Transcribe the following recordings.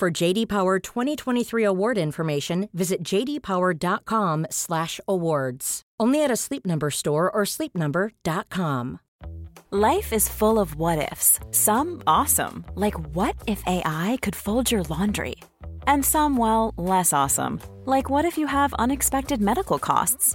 For JD Power 2023 award information, visit jdpower.com/awards. Only at a Sleep Number store or sleepnumber.com. Life is full of what ifs. Some awesome, like what if AI could fold your laundry? And some well, less awesome, like what if you have unexpected medical costs?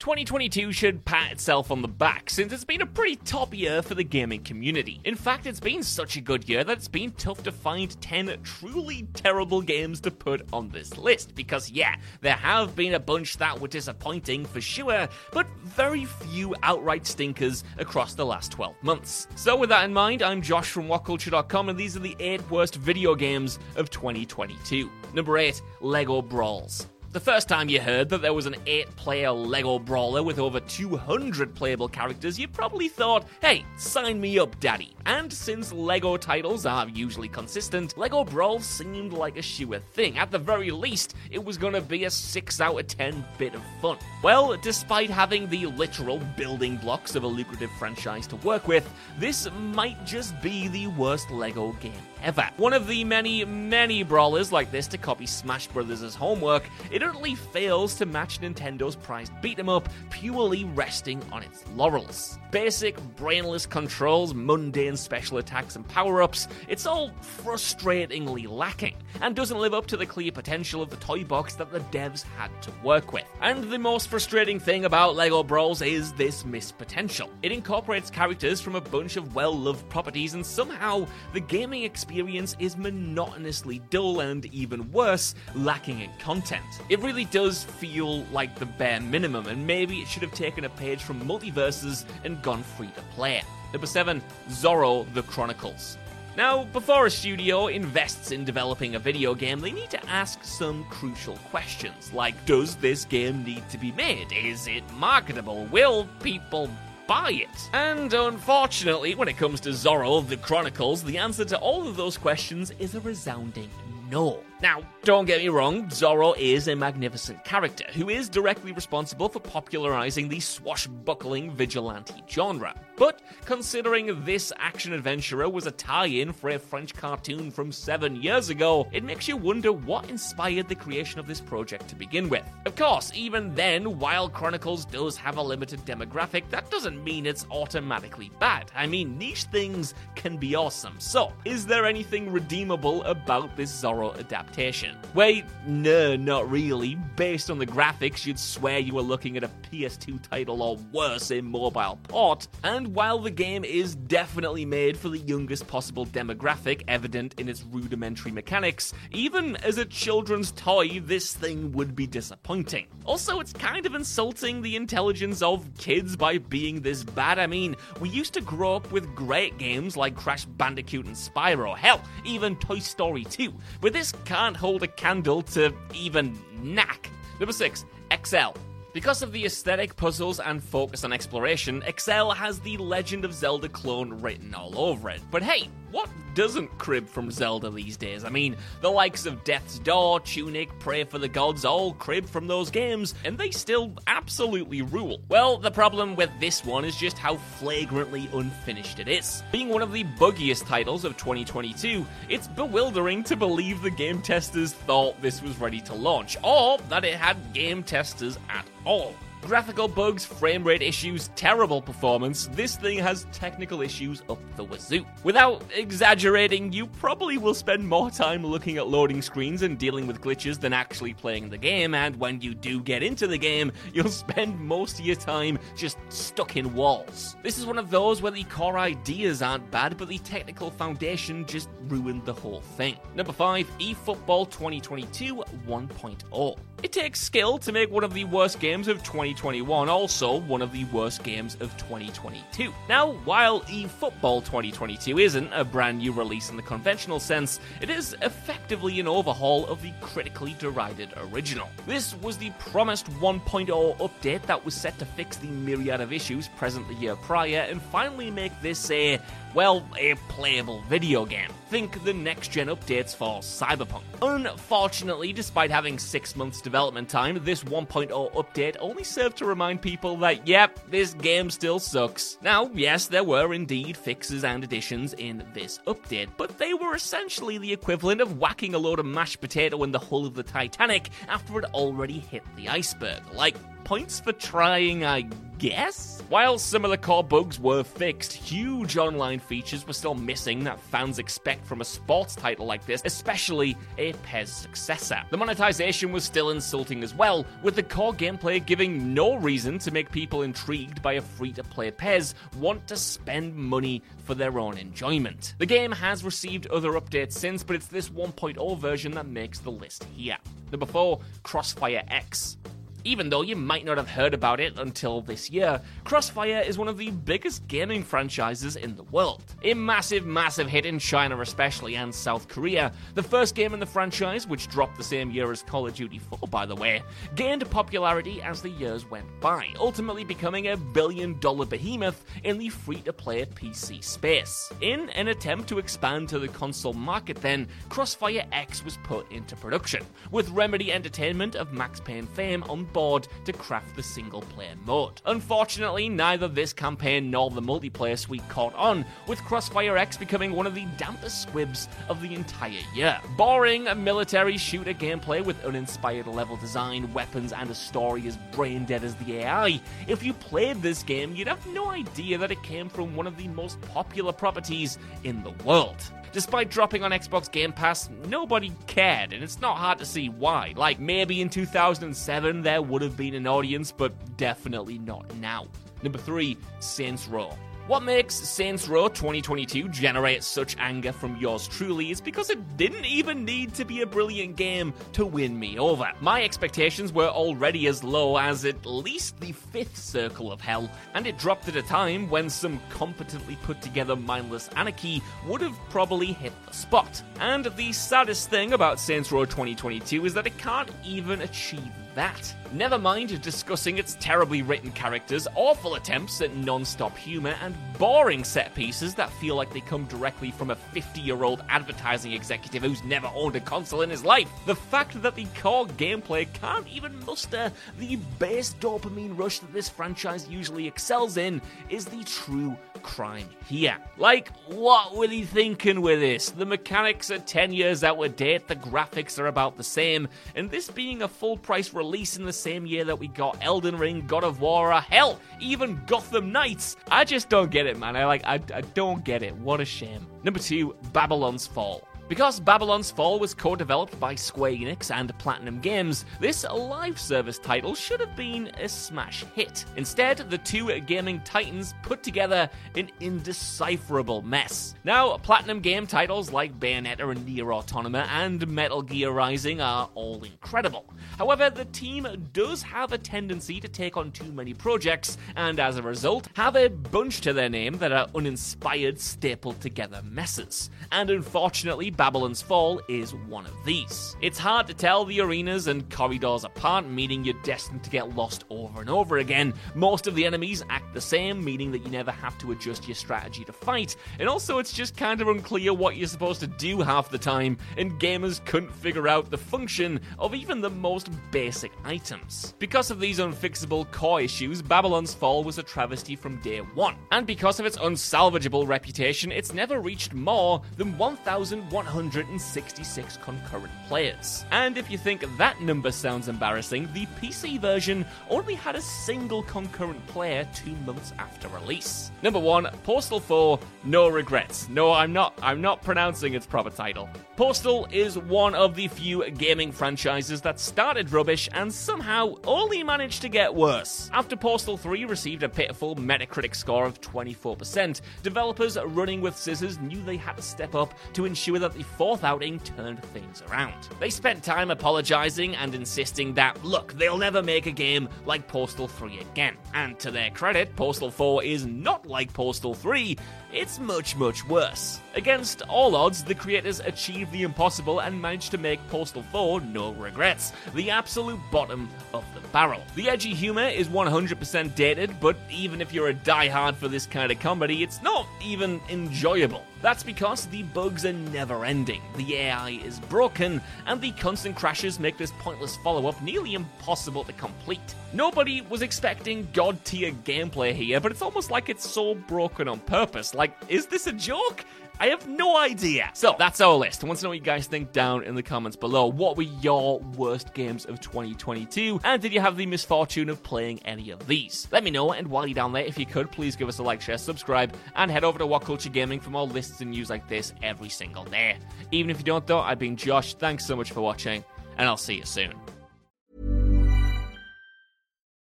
2022 should pat itself on the back since it's been a pretty top year for the gaming community. In fact, it's been such a good year that it's been tough to find 10 truly terrible games to put on this list. Because, yeah, there have been a bunch that were disappointing for sure, but very few outright stinkers across the last 12 months. So, with that in mind, I'm Josh from WhatCulture.com, and these are the 8 worst video games of 2022. Number 8 Lego Brawls. The first time you heard that there was an 8 player LEGO brawler with over 200 playable characters, you probably thought, hey, sign me up, daddy. And since LEGO titles are usually consistent, LEGO Brawl seemed like a sure thing. At the very least, it was gonna be a 6 out of 10 bit of fun. Well, despite having the literal building blocks of a lucrative franchise to work with, this might just be the worst LEGO game ever. One of the many, many brawlers like this to copy Smash Bros.' homework, it utterly fails to match Nintendo's prized beat 'em up, purely resting on its laurels. Basic, brainless controls, mundane special attacks and power ups, it's all frustratingly lacking, and doesn't live up to the clear potential of the toy box that the devs had to work with. And the most frustrating thing about LEGO Brawls is this missed potential. It incorporates characters from a bunch of well loved properties, and somehow the gaming experience is monotonously dull and, even worse, lacking in content. It really does feel like the bare minimum, and maybe it should have taken a page from MultiVersus and gone free to play. Number 7 Zorro The Chronicles. Now, before a studio invests in developing a video game, they need to ask some crucial questions, like Does this game need to be made? Is it marketable? Will people buy it? And unfortunately, when it comes to Zorro The Chronicles, the answer to all of those questions is a resounding no. Now, don't get me wrong, Zorro is a magnificent character who is directly responsible for popularizing the swashbuckling vigilante genre. But considering this action adventurer was a tie in for a French cartoon from seven years ago, it makes you wonder what inspired the creation of this project to begin with. Of course, even then, while Chronicles does have a limited demographic, that doesn't mean it's automatically bad. I mean, niche things can be awesome. So, is there anything redeemable about this Zorro adaptation? Wait, no, not really. Based on the graphics, you'd swear you were looking at a PS2 title or worse, a mobile port. And while the game is definitely made for the youngest possible demographic, evident in its rudimentary mechanics, even as a children's toy, this thing would be disappointing. Also, it's kind of insulting the intelligence of kids by being this bad. I mean, we used to grow up with great games like Crash Bandicoot and Spyro, hell, even Toy Story 2, but this can't hold a candle to even Knack. Number 6, Excel. Because of the aesthetic, puzzles, and focus on exploration, Excel has the Legend of Zelda clone written all over it. But hey, what doesn't crib from Zelda these days? I mean, the likes of Death's Door, Tunic, Praey for the Gods all crib from those games, and they still absolutely rule. Well, the problem with this one is just how flagrantly unfinished it is. Being one of the buggiest titles of 2022, it's bewildering to believe the game testers thought this was ready to launch, or that it had game testers at all. Graphical bugs, frame rate issues, terrible performance, this thing has technical issues up the wazoo. Without exaggerating, you probably will spend more time looking at loading screens and dealing with glitches than actually playing the game, and when you do get into the game, you'll spend most of your time just stuck in walls. This is one of those where the core ideas aren't bad, but the technical foundation just ruined the whole thing. Number 5, eFootball 2022 1.0. It takes skill to make one of the worst games of 2021, also one of the worst games of 2022. Now, while eFootball 2022 isn't a brand new release in the conventional sense, it is effectively an overhaul of the critically derided original. This was the promised 1.0 update that was set to fix the myriad of issues present the year prior and finally make this a well, a playable video game. Think the next gen updates for Cyberpunk. Unfortunately, despite having six months development time, this 1.0 update only served to remind people that, yep, this game still sucks. Now, yes, there were indeed fixes and additions in this update, but they were essentially the equivalent of whacking a load of mashed potato in the hull of the Titanic after it already hit the iceberg. Like, points for trying, I guess? While the core bugs were fixed, huge online features were still missing that fans expect from a sports title like this, especially a PES successor. The monetization was still insulting as well, with the core gameplay giving no reason to make people intrigued by a free to play PES want to spend money for their own enjoyment. The game has received other updates since, but it's this 1.0 version that makes the list here. Number 4, Crossfire X. Even though you might not have heard about it until this year, Crossfire is one of the biggest gaming franchises in the world. A massive, massive hit in China, especially, and South Korea. The first game in the franchise, which dropped the same year as Call of Duty 4, by the way, gained popularity as the years went by, ultimately becoming a billion dollar behemoth in the free to play PC space. In an attempt to expand to the console market, then, Crossfire X was put into production, with Remedy Entertainment of Max Payne fame on board to craft the single player mode. Unfortunately, neither this campaign nor the multiplayer suite caught on, with Crossfire X becoming one of the dampest squibs of the entire year. Boring military shooter gameplay with uninspired level design, weapons, and a story as brain dead as the AI. If you played this game, you'd have no idea that it came from one of the most popular properties in the world. Despite dropping on Xbox Game Pass, nobody cared, and it's not hard to see why. Like, maybe in 2007 there would have been an audience, but definitely not now. Number 3, Saints Row. What makes Saints Row 2022 generate such anger from yours truly is because it didn't even need to be a brilliant game to win me over. My expectations were already as low as at least the fifth Circle of Hell, and it dropped at a time when some competently put together mindless anarchy would have probably hit the spot. And the saddest thing about Saints Row 2022 is that it can't even achieve that. Never mind discussing its terribly written characters, awful attempts at non stop humour, and boring set pieces that feel like they come directly from a 50 year old advertising executive who's never owned a console in his life. The fact that the core gameplay can't even muster the base dopamine rush that this franchise usually excels in is the true crime here. Like, what were they thinking with this? The mechanics are 10 years out of date, the graphics are about the same, and this being a full price release in the same year that we got Elden Ring, God of War, uh, hell, even Gotham Knights, I just don't get it, man. I like, I, I don't get it. What a shame. Number two, Babylon's Fall. Because Babylon's Fall was co developed by Square Enix and Platinum Games, this live service title should have been a smash hit. Instead, the two gaming titans put together an indecipherable mess. Now, Platinum game titles like Bayonetta and Nier Automata and Metal Gear Rising are all incredible. However, the team does have a tendency to take on too many projects, and as a result, have a bunch to their name that are uninspired, stapled together messes. And unfortunately, Babylon's Fall is one of these. It's hard to tell the arenas and corridors apart, meaning you're destined to get lost over and over again. Most of the enemies act the same, meaning that you never have to adjust your strategy to fight. And also, it's just kind of unclear what you're supposed to do half the time, and gamers couldn't figure out the function of even the most basic items. Because of these unfixable core issues, Babylon's Fall was a travesty from day one. And because of its unsalvageable reputation, it's never reached more than 1,100 166 concurrent players. And if you think that number sounds embarrassing, the PC version only had a single concurrent player two months after release. Number one, Postal 4, no regrets. No, I'm not I'm not pronouncing its proper title. Postal is one of the few gaming franchises that started rubbish and somehow only managed to get worse. After Postal 3 received a pitiful Metacritic score of 24%, developers running with scissors knew they had to step up to ensure that the fourth outing turned things around. They spent time apologizing and insisting that, look, they'll never make a game like Postal 3 again. And to their credit, Postal 4 is not like Postal 3, it's much, much worse. Against all odds, the creators achieved the impossible and managed to make Postal 4 no regrets, the absolute bottom of the barrel. The edgy humor is 100% dated, but even if you're a diehard for this kind of comedy, it's not even enjoyable. That's because the bugs are never ending, the AI is broken, and the constant crashes make this pointless follow up nearly impossible to complete. Nobody was expecting god tier gameplay here, but it's almost like it's so broken on purpose. Like, is this a joke? I have no idea. So that's our list. I want to know what you guys think down in the comments below. What were your worst games of 2022? And did you have the misfortune of playing any of these? Let me know. And while you're down there, if you could, please give us a like, share, subscribe, and head over to WhatCulture Gaming for more lists and news like this every single day. Even if you don't, though, I've been Josh. Thanks so much for watching, and I'll see you soon.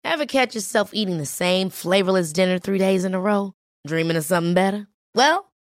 Ever catch yourself eating the same flavorless dinner three days in a row? Dreaming of something better? Well,